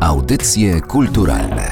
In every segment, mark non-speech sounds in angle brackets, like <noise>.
Audycje kulturalne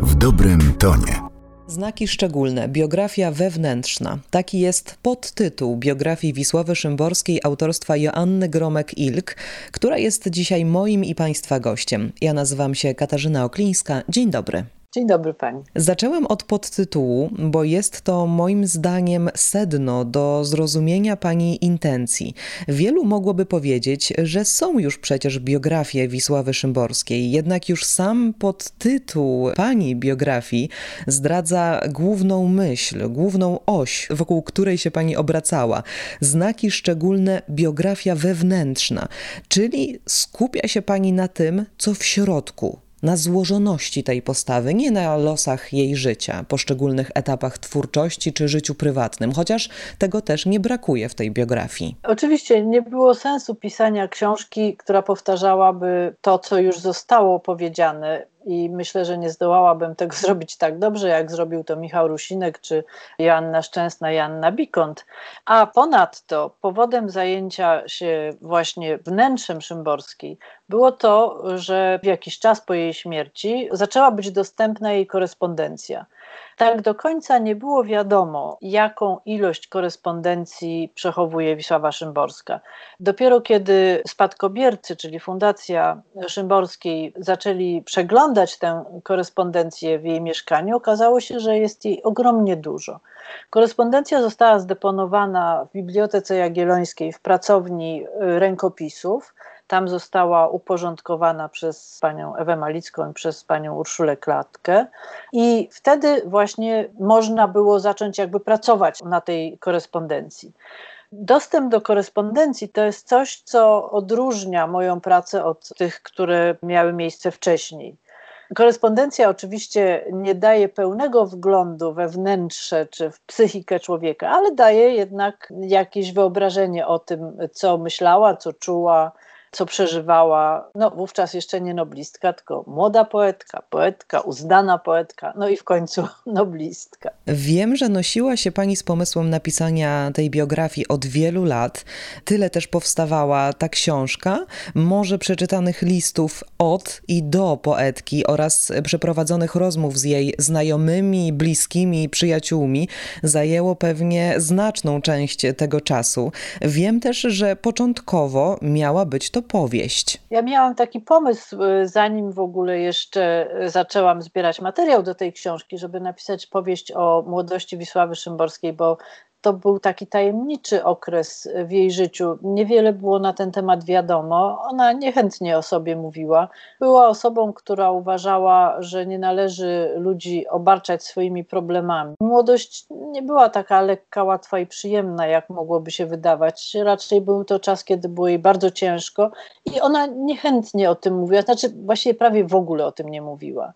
w dobrym tonie. Znaki szczególne. Biografia wewnętrzna. Taki jest podtytuł biografii Wisławy Szymborskiej autorstwa Joanny Gromek-Ilk, która jest dzisiaj moim i Państwa gościem. Ja nazywam się Katarzyna Oklińska. Dzień dobry. Dzień dobry pani. Zaczęłam od podtytułu, bo jest to moim zdaniem sedno do zrozumienia pani intencji. Wielu mogłoby powiedzieć, że są już przecież biografie Wisławy Szymborskiej, jednak już sam podtytuł pani biografii zdradza główną myśl, główną oś, wokół której się pani obracała. Znaki szczególne biografia wewnętrzna, czyli skupia się pani na tym, co w środku, na złożoności tej postawy, nie na losach jej życia, poszczególnych etapach twórczości czy życiu prywatnym, chociaż tego też nie brakuje w tej biografii. Oczywiście nie było sensu pisania książki, która powtarzałaby to, co już zostało powiedziane i myślę, że nie zdołałabym tego <laughs> zrobić tak dobrze, jak zrobił to Michał Rusinek czy Joanna Szczęsna, Joanna Bikont. A ponadto powodem zajęcia się właśnie wnętrzem Szymborskiej było to, że w jakiś czas po jej śmierci zaczęła być dostępna jej korespondencja tak do końca nie było wiadomo, jaką ilość korespondencji przechowuje Wisława Szymborska. Dopiero kiedy spadkobiercy, czyli Fundacja Szymborskiej, zaczęli przeglądać tę korespondencję w jej mieszkaniu, okazało się, że jest jej ogromnie dużo. Korespondencja została zdeponowana w Bibliotece Jagiellońskiej w pracowni rękopisów. Tam została uporządkowana przez panią Ewę Malicką i przez panią Urszulę Klatkę. I wtedy właśnie można było zacząć jakby pracować na tej korespondencji. Dostęp do korespondencji to jest coś, co odróżnia moją pracę od tych, które miały miejsce wcześniej. Korespondencja oczywiście nie daje pełnego wglądu we wnętrze czy w psychikę człowieka, ale daje jednak jakieś wyobrażenie o tym, co myślała, co czuła, co przeżywała, no wówczas jeszcze nie noblistka, tylko młoda poetka, poetka, uznana poetka, no i w końcu <laughs> noblistka. Wiem, że nosiła się pani z pomysłem napisania tej biografii od wielu lat. Tyle też powstawała ta książka. Może przeczytanych listów od i do poetki oraz przeprowadzonych rozmów z jej znajomymi, bliskimi, przyjaciółmi zajęło pewnie znaczną część tego czasu. Wiem też, że początkowo miała być to powieść. Ja miałam taki pomysł, y, zanim w ogóle jeszcze y, zaczęłam zbierać materiał do tej książki, żeby napisać powieść o młodości Wisławy Szymborskiej, bo to był taki tajemniczy okres w jej życiu. Niewiele było na ten temat wiadomo. Ona niechętnie o sobie mówiła. Była osobą, która uważała, że nie należy ludzi obarczać swoimi problemami. Młodość nie była taka lekka, łatwa i przyjemna, jak mogłoby się wydawać. Raczej był to czas, kiedy było jej bardzo ciężko i ona niechętnie o tym mówiła, znaczy właściwie prawie w ogóle o tym nie mówiła.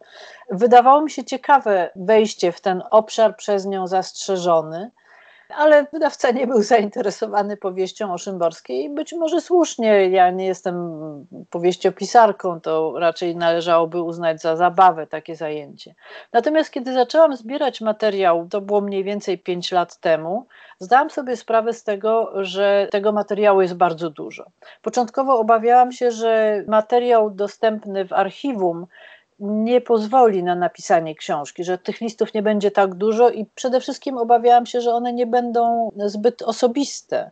Wydawało mi się ciekawe wejście w ten obszar przez nią zastrzeżony ale wydawca nie był zainteresowany powieścią o Szymborskiej. Być może słusznie, ja nie jestem powieściopisarką, to raczej należałoby uznać za zabawę takie zajęcie. Natomiast kiedy zaczęłam zbierać materiał, to było mniej więcej 5 lat temu, zdałam sobie sprawę z tego, że tego materiału jest bardzo dużo. Początkowo obawiałam się, że materiał dostępny w archiwum nie pozwoli na napisanie książki, że tych listów nie będzie tak dużo i przede wszystkim obawiałam się, że one nie będą zbyt osobiste.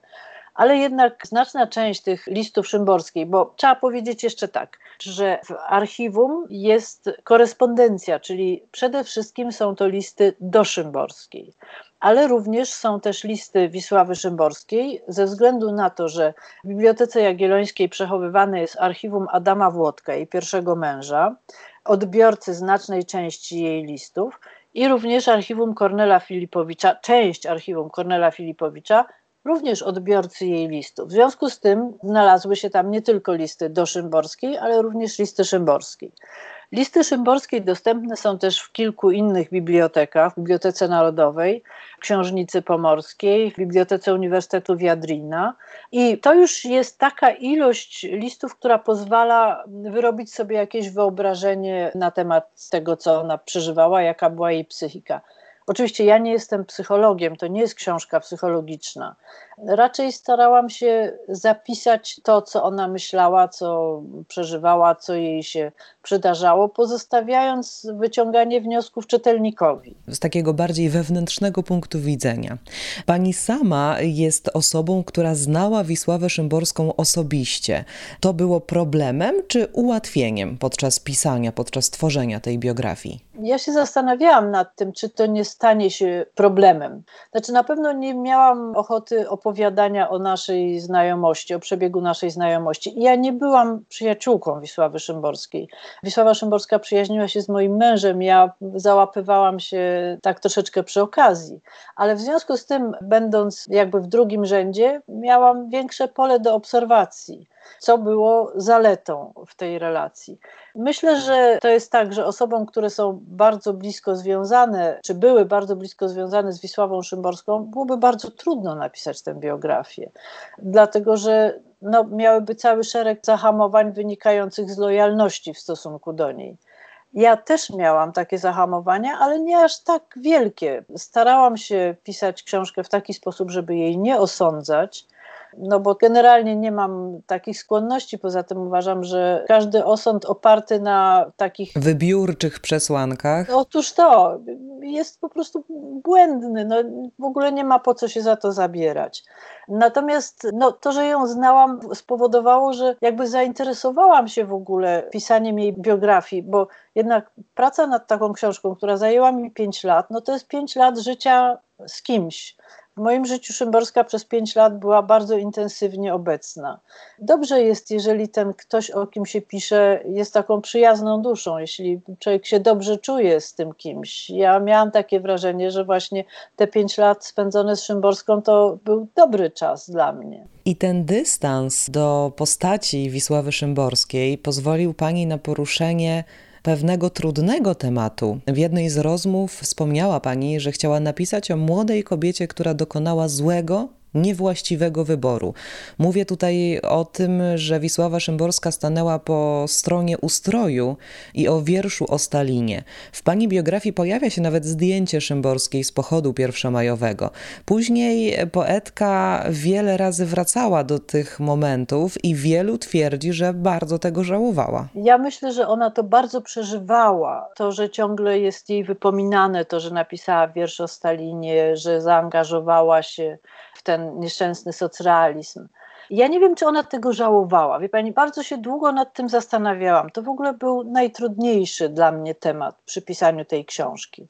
Ale jednak znaczna część tych listów Szymborskiej, bo trzeba powiedzieć jeszcze tak, że w archiwum jest korespondencja, czyli przede wszystkim są to listy do Szymborskiej ale również są też listy Wisławy Szymborskiej, ze względu na to, że w Bibliotece Jagiellońskiej przechowywane jest archiwum Adama Włodka, jej pierwszego męża, odbiorcy znacznej części jej listów i również archiwum Kornela Filipowicza, część archiwum Kornela Filipowicza, również odbiorcy jej listów. W związku z tym znalazły się tam nie tylko listy do Szymborskiej, ale również listy Szymborskiej. Listy Szymborskiej dostępne są też w kilku innych bibliotekach, w Bibliotece Narodowej, Książnicy Pomorskiej, w Bibliotece Uniwersytetu Wiadrina i to już jest taka ilość listów, która pozwala wyrobić sobie jakieś wyobrażenie na temat tego, co ona przeżywała, jaka była jej psychika. Oczywiście ja nie jestem psychologiem, to nie jest książka psychologiczna. Raczej starałam się zapisać to, co ona myślała, co przeżywała, co jej się przydarzało, pozostawiając wyciąganie wniosków czytelnikowi. Z takiego bardziej wewnętrznego punktu widzenia. Pani sama jest osobą, która znała Wisławę Szymborską osobiście. To było problemem czy ułatwieniem podczas pisania, podczas tworzenia tej biografii? Ja się zastanawiałam nad tym, czy to nie stanie się problemem. Znaczy, na pewno nie miałam ochoty opowiadania o naszej znajomości, o przebiegu naszej znajomości. Ja nie byłam przyjaciółką Wisławy Szymborskiej. Wisława Szymborska przyjaźniła się z moim mężem, ja załapywałam się tak troszeczkę przy okazji, ale w związku z tym, będąc jakby w drugim rzędzie, miałam większe pole do obserwacji co było zaletą w tej relacji. Myślę, że to jest tak, że osobom, które są bardzo blisko związane, czy były bardzo blisko związane z Wisławą Szymborską, byłoby bardzo trudno napisać tę biografię, dlatego że no, miałyby cały szereg zahamowań wynikających z lojalności w stosunku do niej. Ja też miałam takie zahamowania, ale nie aż tak wielkie. Starałam się pisać książkę w taki sposób, żeby jej nie osądzać, no bo generalnie nie mam takich skłonności, poza tym uważam, że każdy osąd oparty na takich wybiórczych przesłankach. Otóż to jest po prostu błędny, no w ogóle nie ma po co się za to zabierać. Natomiast no, to, że ją znałam spowodowało, że jakby zainteresowałam się w ogóle pisaniem jej biografii, bo jednak praca nad taką książką, która zajęła mi 5 lat, no to jest 5 lat życia z kimś w moim życiu Szymborska przez pięć lat była bardzo intensywnie obecna. Dobrze jest, jeżeli ten ktoś, o kim się pisze, jest taką przyjazną duszą, jeśli człowiek się dobrze czuje z tym kimś. Ja miałam takie wrażenie, że właśnie te pięć lat spędzone z Szymborską to był dobry czas dla mnie. I ten dystans do postaci Wisławy Szymborskiej pozwolił pani na poruszenie pewnego trudnego tematu. W jednej z rozmów wspomniała pani, że chciała napisać o młodej kobiecie, która dokonała złego, niewłaściwego wyboru. Mówię tutaj o tym, że Wisława Szymborska stanęła po stronie ustroju i o wierszu o Stalinie. W pani biografii pojawia się nawet zdjęcie Szymborskiej z pochodu pierwszomajowego. Później poetka wiele razy wracała do tych momentów i wielu twierdzi, że bardzo tego żałowała. Ja myślę, że ona to bardzo przeżywała. To, że ciągle jest jej wypominane, to, że napisała wiersz o Stalinie, że zaangażowała się w ten nieszczęsny socrealizm. Ja nie wiem, czy ona tego żałowała. Wie pani, bardzo się długo nad tym zastanawiałam. To w ogóle był najtrudniejszy dla mnie temat przy pisaniu tej książki.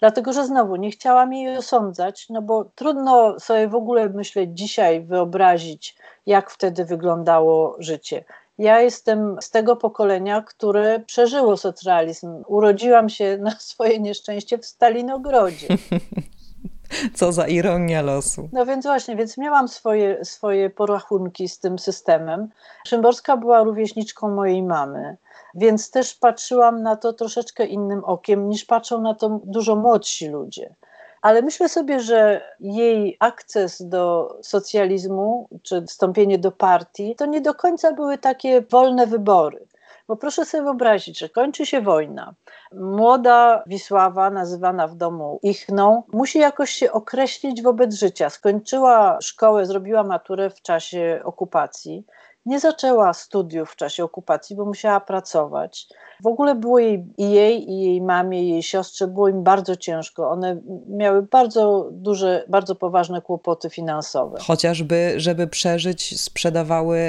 Dlatego, że znowu nie chciałam jej osądzać, no bo trudno sobie w ogóle myśleć dzisiaj, wyobrazić, jak wtedy wyglądało życie. Ja jestem z tego pokolenia, które przeżyło socrealizm. Urodziłam się na swoje nieszczęście w Stalinogrodzie. <laughs> Co za ironia losu. No więc właśnie, więc miałam swoje, swoje porachunki z tym systemem. Szymborska była rówieśniczką mojej mamy, więc też patrzyłam na to troszeczkę innym okiem niż patrzą na to dużo młodsi ludzie. Ale myślę sobie, że jej akces do socjalizmu czy wstąpienie do partii to nie do końca były takie wolne wybory. Bo proszę sobie wyobrazić, że kończy się wojna. Młoda Wisława, nazywana w domu Ichną, musi jakoś się określić wobec życia. Skończyła szkołę, zrobiła maturę w czasie okupacji nie zaczęła studiów w czasie okupacji, bo musiała pracować. W ogóle było jej i jej, i jej mamie, i jej siostrze było im bardzo ciężko. One miały bardzo duże, bardzo poważne kłopoty finansowe. Chociażby, żeby przeżyć, sprzedawały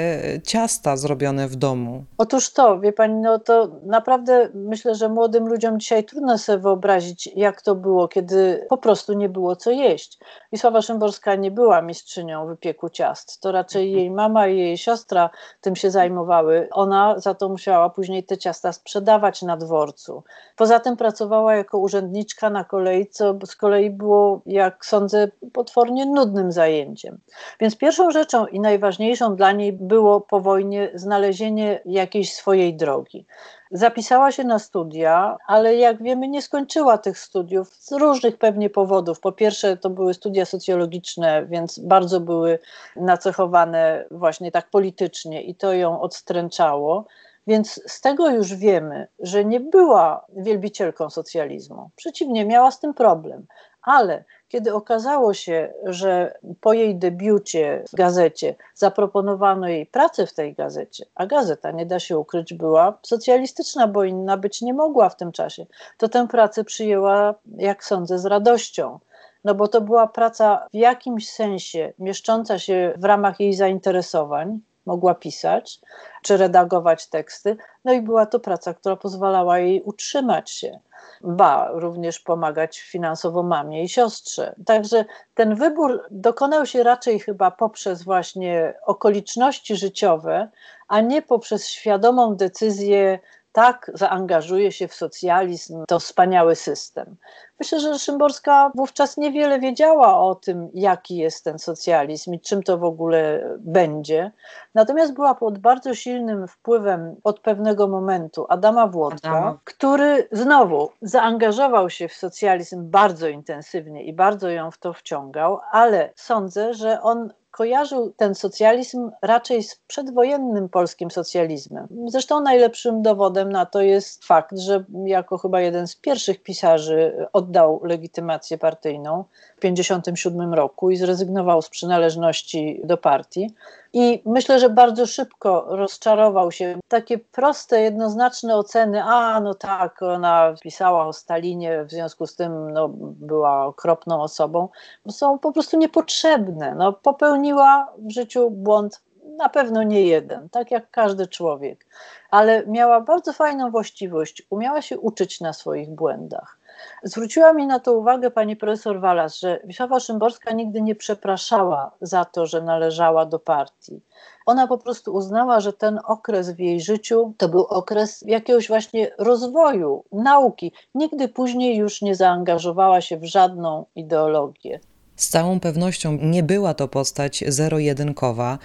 ciasta zrobione w domu. Otóż to, wie pani, no to naprawdę myślę, że młodym ludziom dzisiaj trudno sobie wyobrazić, jak to było, kiedy po prostu nie było co jeść. Wisława Szymborska nie była mistrzynią wypieku ciast. To raczej jej mama i jej siostra tym się zajmowały. Ona za to musiała później te ciasta sprzedawać na dworcu. Poza tym pracowała jako urzędniczka na kolei, co z kolei było, jak sądzę, potwornie nudnym zajęciem. Więc pierwszą rzeczą i najważniejszą dla niej było po wojnie znalezienie jakiejś swojej drogi. Zapisała się na studia, ale jak wiemy, nie skończyła tych studiów z różnych pewnie powodów. Po pierwsze, to były studia socjologiczne, więc bardzo były nacechowane właśnie tak politycznie i to ją odstręczało. Więc z tego już wiemy, że nie była wielbicielką socjalizmu. Przeciwnie, miała z tym problem. Ale kiedy okazało się, że po jej debiucie w gazecie zaproponowano jej pracę w tej gazecie, a gazeta, nie da się ukryć, była socjalistyczna, bo inna być nie mogła w tym czasie, to tę pracę przyjęła, jak sądzę, z radością. No bo to była praca w jakimś sensie mieszcząca się w ramach jej zainteresowań, mogła pisać czy redagować teksty. No i była to praca, która pozwalała jej utrzymać się, ba, również pomagać finansowo mamie i siostrze. Także ten wybór dokonał się raczej chyba poprzez właśnie okoliczności życiowe, a nie poprzez świadomą decyzję tak zaangażuje się w socjalizm, to wspaniały system. Myślę, że Szymborska wówczas niewiele wiedziała o tym, jaki jest ten socjalizm i czym to w ogóle będzie. Natomiast była pod bardzo silnym wpływem od pewnego momentu Adama Włodka, Adama. który znowu zaangażował się w socjalizm bardzo intensywnie i bardzo ją w to wciągał, ale sądzę, że on kojarzył ten socjalizm raczej z przedwojennym polskim socjalizmem. Zresztą najlepszym dowodem na to jest fakt, że jako chyba jeden z pierwszych pisarzy oddał legitymację partyjną w 1957 roku i zrezygnował z przynależności do partii. I myślę, że bardzo szybko rozczarował się. Takie proste, jednoznaczne oceny, a no tak, ona pisała o Stalinie, w związku z tym no, była okropną osobą, są po prostu niepotrzebne. No, popełniła w życiu błąd na pewno nie jeden, tak jak każdy człowiek, ale miała bardzo fajną właściwość, umiała się uczyć na swoich błędach. Zwróciła mi na to uwagę pani profesor Walas, że Wisława Szymborska nigdy nie przepraszała za to, że należała do partii. Ona po prostu uznała, że ten okres w jej życiu to był okres jakiegoś właśnie rozwoju, nauki. Nigdy później już nie zaangażowała się w żadną ideologię. Z całą pewnością nie była to postać zero-jedynkowa,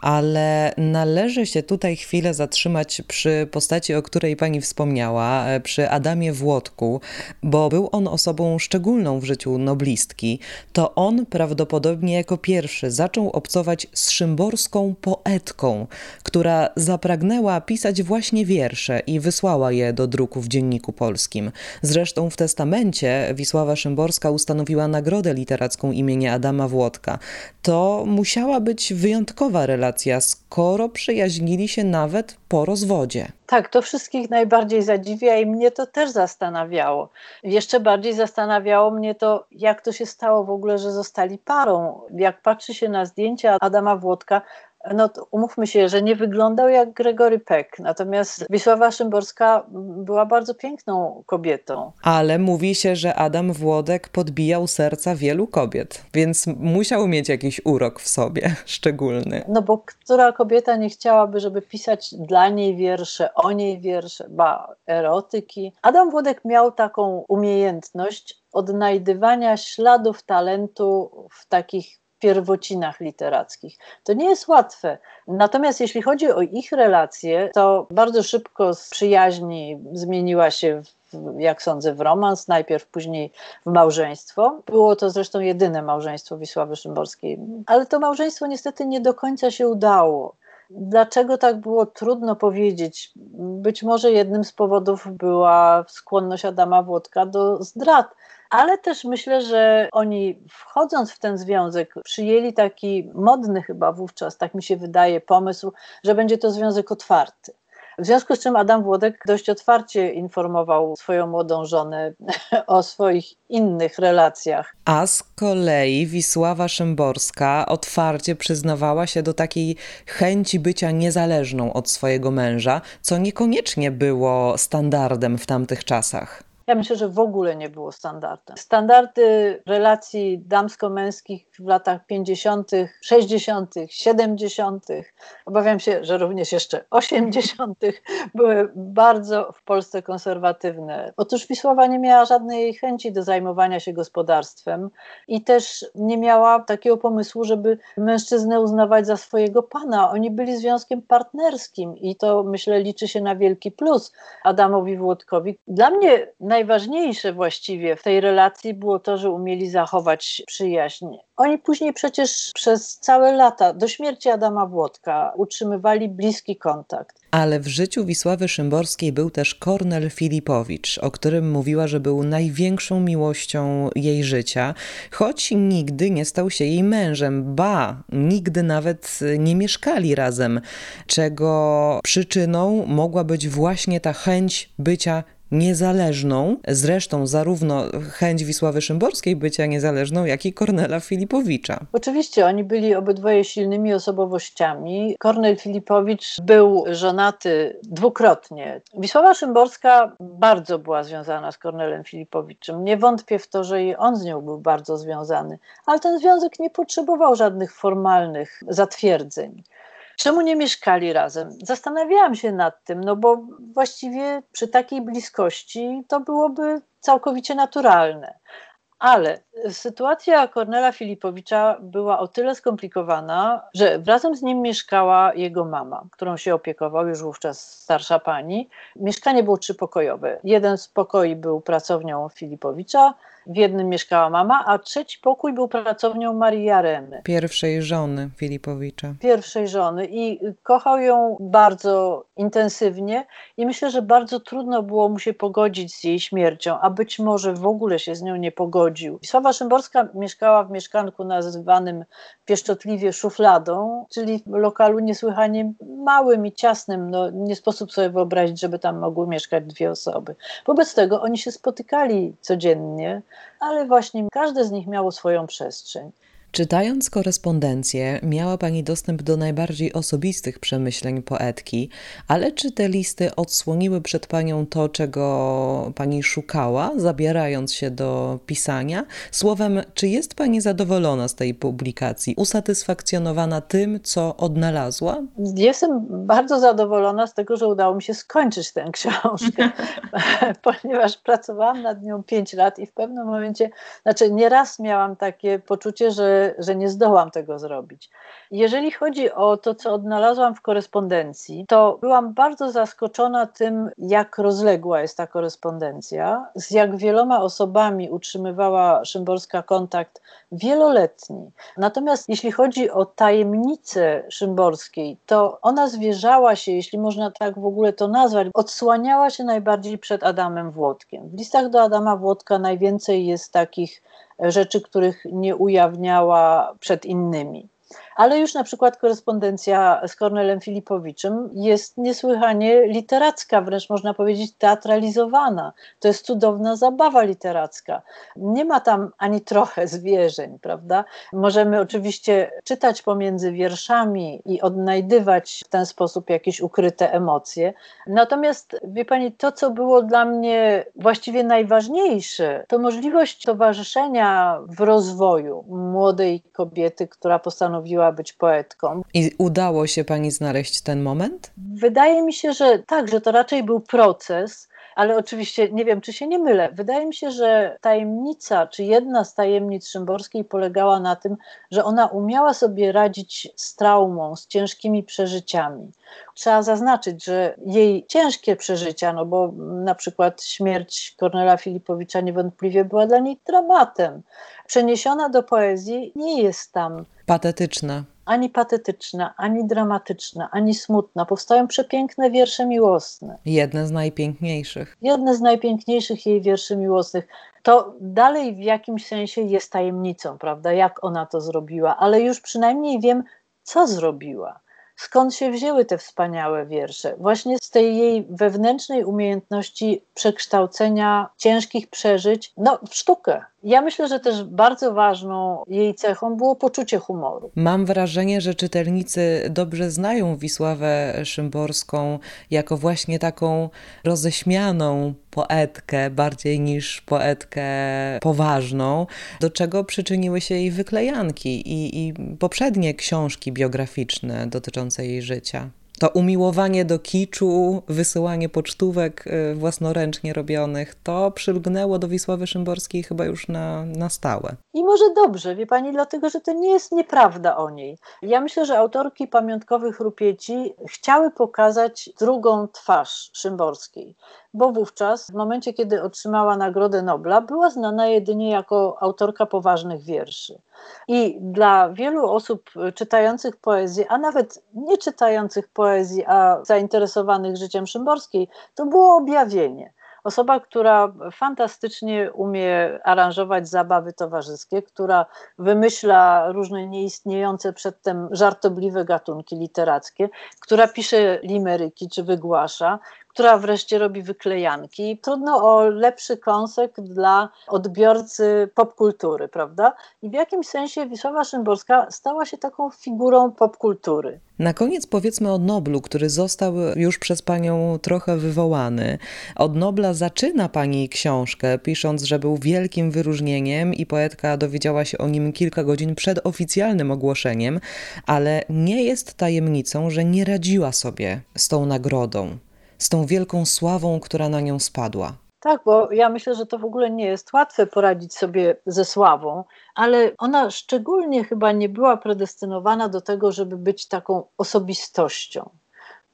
ale należy się tutaj chwilę zatrzymać przy postaci, o której pani wspomniała, e, przy Adamie Włodku, bo był on osobą szczególną w życiu noblistki. To on prawdopodobnie jako pierwszy zaczął obcować z szymborską poetką, która zapragnęła pisać właśnie wiersze i wysłała je do druku w Dzienniku Polskim. Zresztą w testamencie Wisława Szymborska ustanowiła nagrodę literacką imienia Adama Włodka. To musiała być wyjątkowa skoro przyjaźnili się nawet po rozwodzie. Tak, to wszystkich najbardziej zadziwia i mnie to też zastanawiało. Jeszcze bardziej zastanawiało mnie to, jak to się stało w ogóle, że zostali parą. Jak patrzy się na zdjęcia Adama Włodka, no umówmy się, że nie wyglądał jak Gregory Peck, natomiast Wisława Szymborska była bardzo piękną kobietą. Ale mówi się, że Adam Włodek podbijał serca wielu kobiet, więc musiał mieć jakiś urok w sobie szczególny. No bo która kobieta nie chciałaby, żeby pisać dla niej wiersze, o niej wiersze, ba, erotyki. Adam Włodek miał taką umiejętność odnajdywania śladów talentu w takich pierwocinach literackich. To nie jest łatwe. Natomiast jeśli chodzi o ich relacje, to bardzo szybko z przyjaźni zmieniła się w, jak sądzę, w romans, najpierw później w małżeństwo. Było to zresztą jedyne małżeństwo Wisławy Szymborskiej, ale to małżeństwo niestety nie do końca się udało. Dlaczego tak było, trudno powiedzieć. Być może jednym z powodów była skłonność Adama Włodka do zdrad ale też myślę, że oni wchodząc w ten związek przyjęli taki modny chyba wówczas, tak mi się wydaje, pomysł, że będzie to związek otwarty. W związku z czym Adam Włodek dość otwarcie informował swoją młodą żonę <laughs> o swoich innych relacjach. A z kolei Wisława Szymborska otwarcie przyznawała się do takiej chęci bycia niezależną od swojego męża, co niekoniecznie było standardem w tamtych czasach. Ja myślę, że w ogóle nie było standardem. Standardy relacji damsko-męskich w latach 50., 60., 70., obawiam się, że również jeszcze 80., były bardzo w Polsce konserwatywne. Otóż Wisława nie miała żadnej chęci do zajmowania się gospodarstwem i też nie miała takiego pomysłu, żeby mężczyznę uznawać za swojego pana. Oni byli związkiem partnerskim i to myślę liczy się na wielki plus Adamowi Włodkowi. Dla mnie naj najważniejsze właściwie w tej relacji było to, że umieli zachować przyjaźń. Oni później przecież przez całe lata, do śmierci Adama Włodka, utrzymywali bliski kontakt. Ale w życiu Wisławy Szymborskiej był też Kornel Filipowicz, o którym mówiła, że był największą miłością jej życia, choć nigdy nie stał się jej mężem, ba, nigdy nawet nie mieszkali razem, czego przyczyną mogła być właśnie ta chęć bycia niezależną. Zresztą zarówno chęć Wisławy Szymborskiej bycia niezależną, jak i Kornela Filipowicza. Oczywiście, oni byli obydwoje silnymi osobowościami. Kornel Filipowicz był żonaty dwukrotnie. Wisława Szymborska bardzo była związana z Kornelem Filipowiczem. Nie wątpię w to, że i on z nią był bardzo związany, ale ten związek nie potrzebował żadnych formalnych zatwierdzeń. Czemu nie mieszkali razem? Zastanawiałam się nad tym, no bo właściwie przy takiej bliskości to byłoby całkowicie naturalne. Ale sytuacja Kornela Filipowicza była o tyle skomplikowana, że razem z nim mieszkała jego mama, którą się opiekował, już wówczas starsza pani. Mieszkanie było trzypokojowe. Jeden z pokoi był pracownią Filipowicza, w jednym mieszkała mama, a trzeci pokój był pracownią Marii Jaremy. Pierwszej żony Filipowicza. Pierwszej żony i kochał ją bardzo intensywnie i myślę, że bardzo trudno było mu się pogodzić z jej śmiercią, a być może w ogóle się z nią nie pogodził. Sława Szymborska mieszkała w mieszkanku nazywanym pieszczotliwie szufladą, czyli lokalu niesłychanie małym i ciasnym. No, nie sposób sobie wyobrazić, żeby tam mogły mieszkać dwie osoby. Wobec tego oni się spotykali codziennie, ale właśnie każde z nich miało swoją przestrzeń. Czytając korespondencję, miała Pani dostęp do najbardziej osobistych przemyśleń poetki, ale czy te listy odsłoniły przed Panią to, czego Pani szukała, zabierając się do pisania? Słowem, czy jest Pani zadowolona z tej publikacji, usatysfakcjonowana tym, co odnalazła? Jestem bardzo zadowolona z tego, że udało mi się skończyć tę książkę, <laughs> ponieważ pracowałam nad nią pięć lat i w pewnym momencie, znaczy nieraz miałam takie poczucie, że że, nie zdołam tego zrobić. Jeżeli chodzi o to, co odnalazłam w korespondencji, to byłam bardzo zaskoczona tym, jak rozległa jest ta korespondencja, z jak wieloma osobami utrzymywała Szymborska kontakt wieloletni. Natomiast jeśli chodzi o tajemnicę Szymborskiej, to ona zwierzała się, jeśli można tak w ogóle to nazwać, odsłaniała się najbardziej przed Adamem Włodkiem. W listach do Adama Włodka najwięcej jest takich rzeczy, których nie ujawniała przed innymi ale już na przykład korespondencja z Kornelem Filipowiczem jest niesłychanie literacka, wręcz można powiedzieć teatralizowana. To jest cudowna zabawa literacka. Nie ma tam ani trochę zwierzeń, prawda? Możemy oczywiście czytać pomiędzy wierszami i odnajdywać w ten sposób jakieś ukryte emocje. Natomiast, wie pani, to, co było dla mnie właściwie najważniejsze, to możliwość towarzyszenia w rozwoju młodej kobiety, która postanowiła być poetką. I udało się pani znaleźć ten moment? Wydaje mi się, że tak, że to raczej był proces, ale oczywiście nie wiem, czy się nie mylę. Wydaje mi się, że tajemnica, czy jedna z tajemnic Szymborskiej polegała na tym, że ona umiała sobie radzić z traumą, z ciężkimi przeżyciami. Trzeba zaznaczyć, że jej ciężkie przeżycia, no bo na przykład śmierć Kornela Filipowicza niewątpliwie była dla niej dramatem. Przeniesiona do poezji nie jest tam patetyczna ani patetyczna, ani dramatyczna, ani smutna. Powstają przepiękne wiersze miłosne. Jedne z najpiękniejszych. Jedne z najpiękniejszych jej wierszy miłosnych. To dalej w jakimś sensie jest tajemnicą, prawda, jak ona to zrobiła, ale już przynajmniej wiem, co zrobiła skąd się wzięły te wspaniałe wiersze? Właśnie z tej jej wewnętrznej umiejętności przekształcenia ciężkich przeżyć no, w sztukę. Ja myślę, że też bardzo ważną jej cechą było poczucie humoru. Mam wrażenie, że czytelnicy dobrze znają Wisławę Szymborską jako właśnie taką roześmianą poetkę, bardziej niż poetkę poważną, do czego przyczyniły się jej wyklejanki i, i poprzednie książki biograficzne dotyczące jej życia to umiłowanie do kiczu, wysyłanie pocztówek y, własnoręcznie robionych, to przylgnęło do Wisławy Szymborskiej chyba już na, na stałe. I może dobrze, wie pani, dlatego że to nie jest nieprawda o niej. Ja myślę, że autorki pamiątkowych rupieci chciały pokazać drugą twarz Szymborskiej. Bo wówczas, w momencie, kiedy otrzymała Nagrodę Nobla, była znana jedynie jako autorka poważnych wierszy. I dla wielu osób czytających poezję, a nawet nie czytających poezji, a zainteresowanych życiem Szymborskiej, to było objawienie. Osoba, która fantastycznie umie aranżować zabawy towarzyskie, która wymyśla różne nieistniejące przedtem żartobliwe gatunki literackie, która pisze limeryki czy wygłasza, która wreszcie robi wyklejanki. Trudno o lepszy kąsek dla odbiorcy popkultury, prawda? I w jakimś sensie Wisława Szymborska stała się taką figurą popkultury. Na koniec powiedzmy o Noblu, który został już przez panią trochę wywołany. Od Nobla zaczyna pani książkę, pisząc, że był wielkim wyróżnieniem i poetka dowiedziała się o nim kilka godzin przed oficjalnym ogłoszeniem, ale nie jest tajemnicą, że nie radziła sobie z tą nagrodą z tą wielką sławą, która na nią spadła. Tak, bo ja myślę, że to w ogóle nie jest łatwe poradzić sobie ze sławą, ale ona szczególnie chyba nie była predestynowana do tego, żeby być taką osobistością.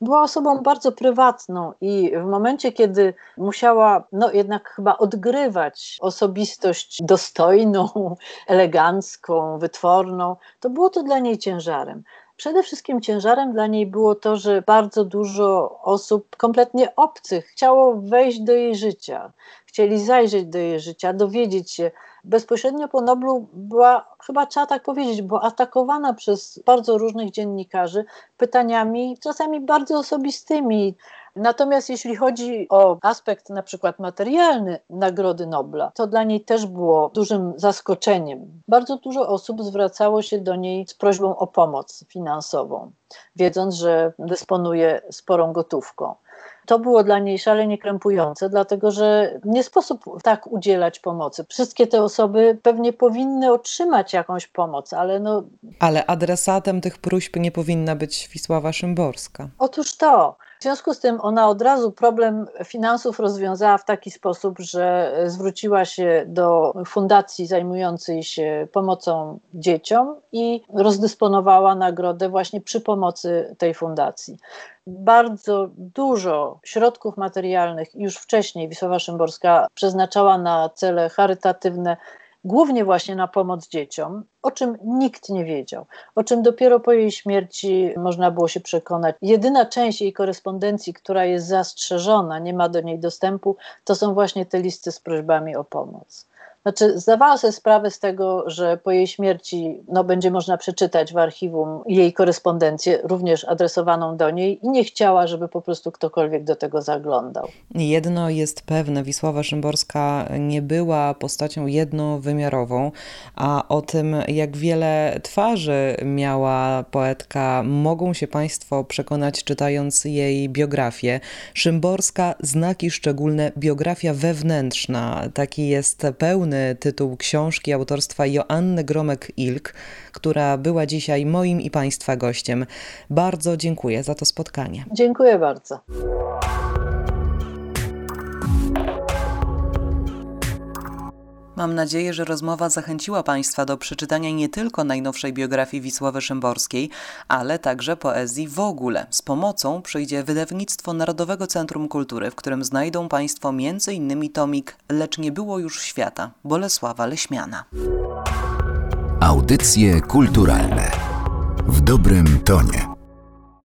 Była osobą bardzo prywatną i w momencie, kiedy musiała no, jednak chyba odgrywać osobistość dostojną, <laughs> elegancką, wytworną, to było to dla niej ciężarem. Przede wszystkim ciężarem dla niej było to, że bardzo dużo osób kompletnie obcych chciało wejść do jej życia, chcieli zajrzeć do jej życia, dowiedzieć się. Bezpośrednio po Noblu była, chyba trzeba tak powiedzieć, bo atakowana przez bardzo różnych dziennikarzy pytaniami, czasami bardzo osobistymi, Natomiast jeśli chodzi o aspekt na przykład materialny Nagrody Nobla, to dla niej też było dużym zaskoczeniem. Bardzo dużo osób zwracało się do niej z prośbą o pomoc finansową, wiedząc, że dysponuje sporą gotówką. To było dla niej szalenie krępujące, dlatego że nie sposób tak udzielać pomocy. Wszystkie te osoby pewnie powinny otrzymać jakąś pomoc, ale no. Ale adresatem tych próśb nie powinna być Wisława Szymborska. Otóż to. W związku z tym ona od razu problem finansów rozwiązała w taki sposób, że zwróciła się do fundacji zajmującej się pomocą dzieciom i rozdysponowała nagrodę właśnie przy pomocy tej fundacji. Bardzo dużo środków materialnych już wcześniej Wisława Szymborska przeznaczała na cele charytatywne głównie właśnie na pomoc dzieciom, o czym nikt nie wiedział, o czym dopiero po jej śmierci można było się przekonać. Jedyna część jej korespondencji, która jest zastrzeżona, nie ma do niej dostępu, to są właśnie te listy z prośbami o pomoc. Znaczy, zdawała sobie sprawę z tego, że po jej śmierci no, będzie można przeczytać w archiwum jej korespondencję, również adresowaną do niej, i nie chciała, żeby po prostu ktokolwiek do tego zaglądał. Jedno jest pewne: Wisława Szymborska nie była postacią jednowymiarową, a o tym, jak wiele twarzy miała poetka, mogą się Państwo przekonać, czytając jej biografię. Szymborska, znaki szczególne, biografia wewnętrzna. Taki jest pełny tytuł książki autorstwa Joanny Gromek-Ilk, która była dzisiaj moim i Państwa gościem. Bardzo dziękuję za to spotkanie. Dziękuję bardzo. Mam nadzieję, że rozmowa zachęciła Państwa do przeczytania nie tylko najnowszej biografii Wisławy Szymborskiej, ale także poezji w ogóle. Z pomocą przyjdzie wydawnictwo Narodowego Centrum Kultury, w którym znajdą Państwo m.in. tomik Lecz nie było już świata Bolesława Leśmiana. Audycje kulturalne w dobrym tonie.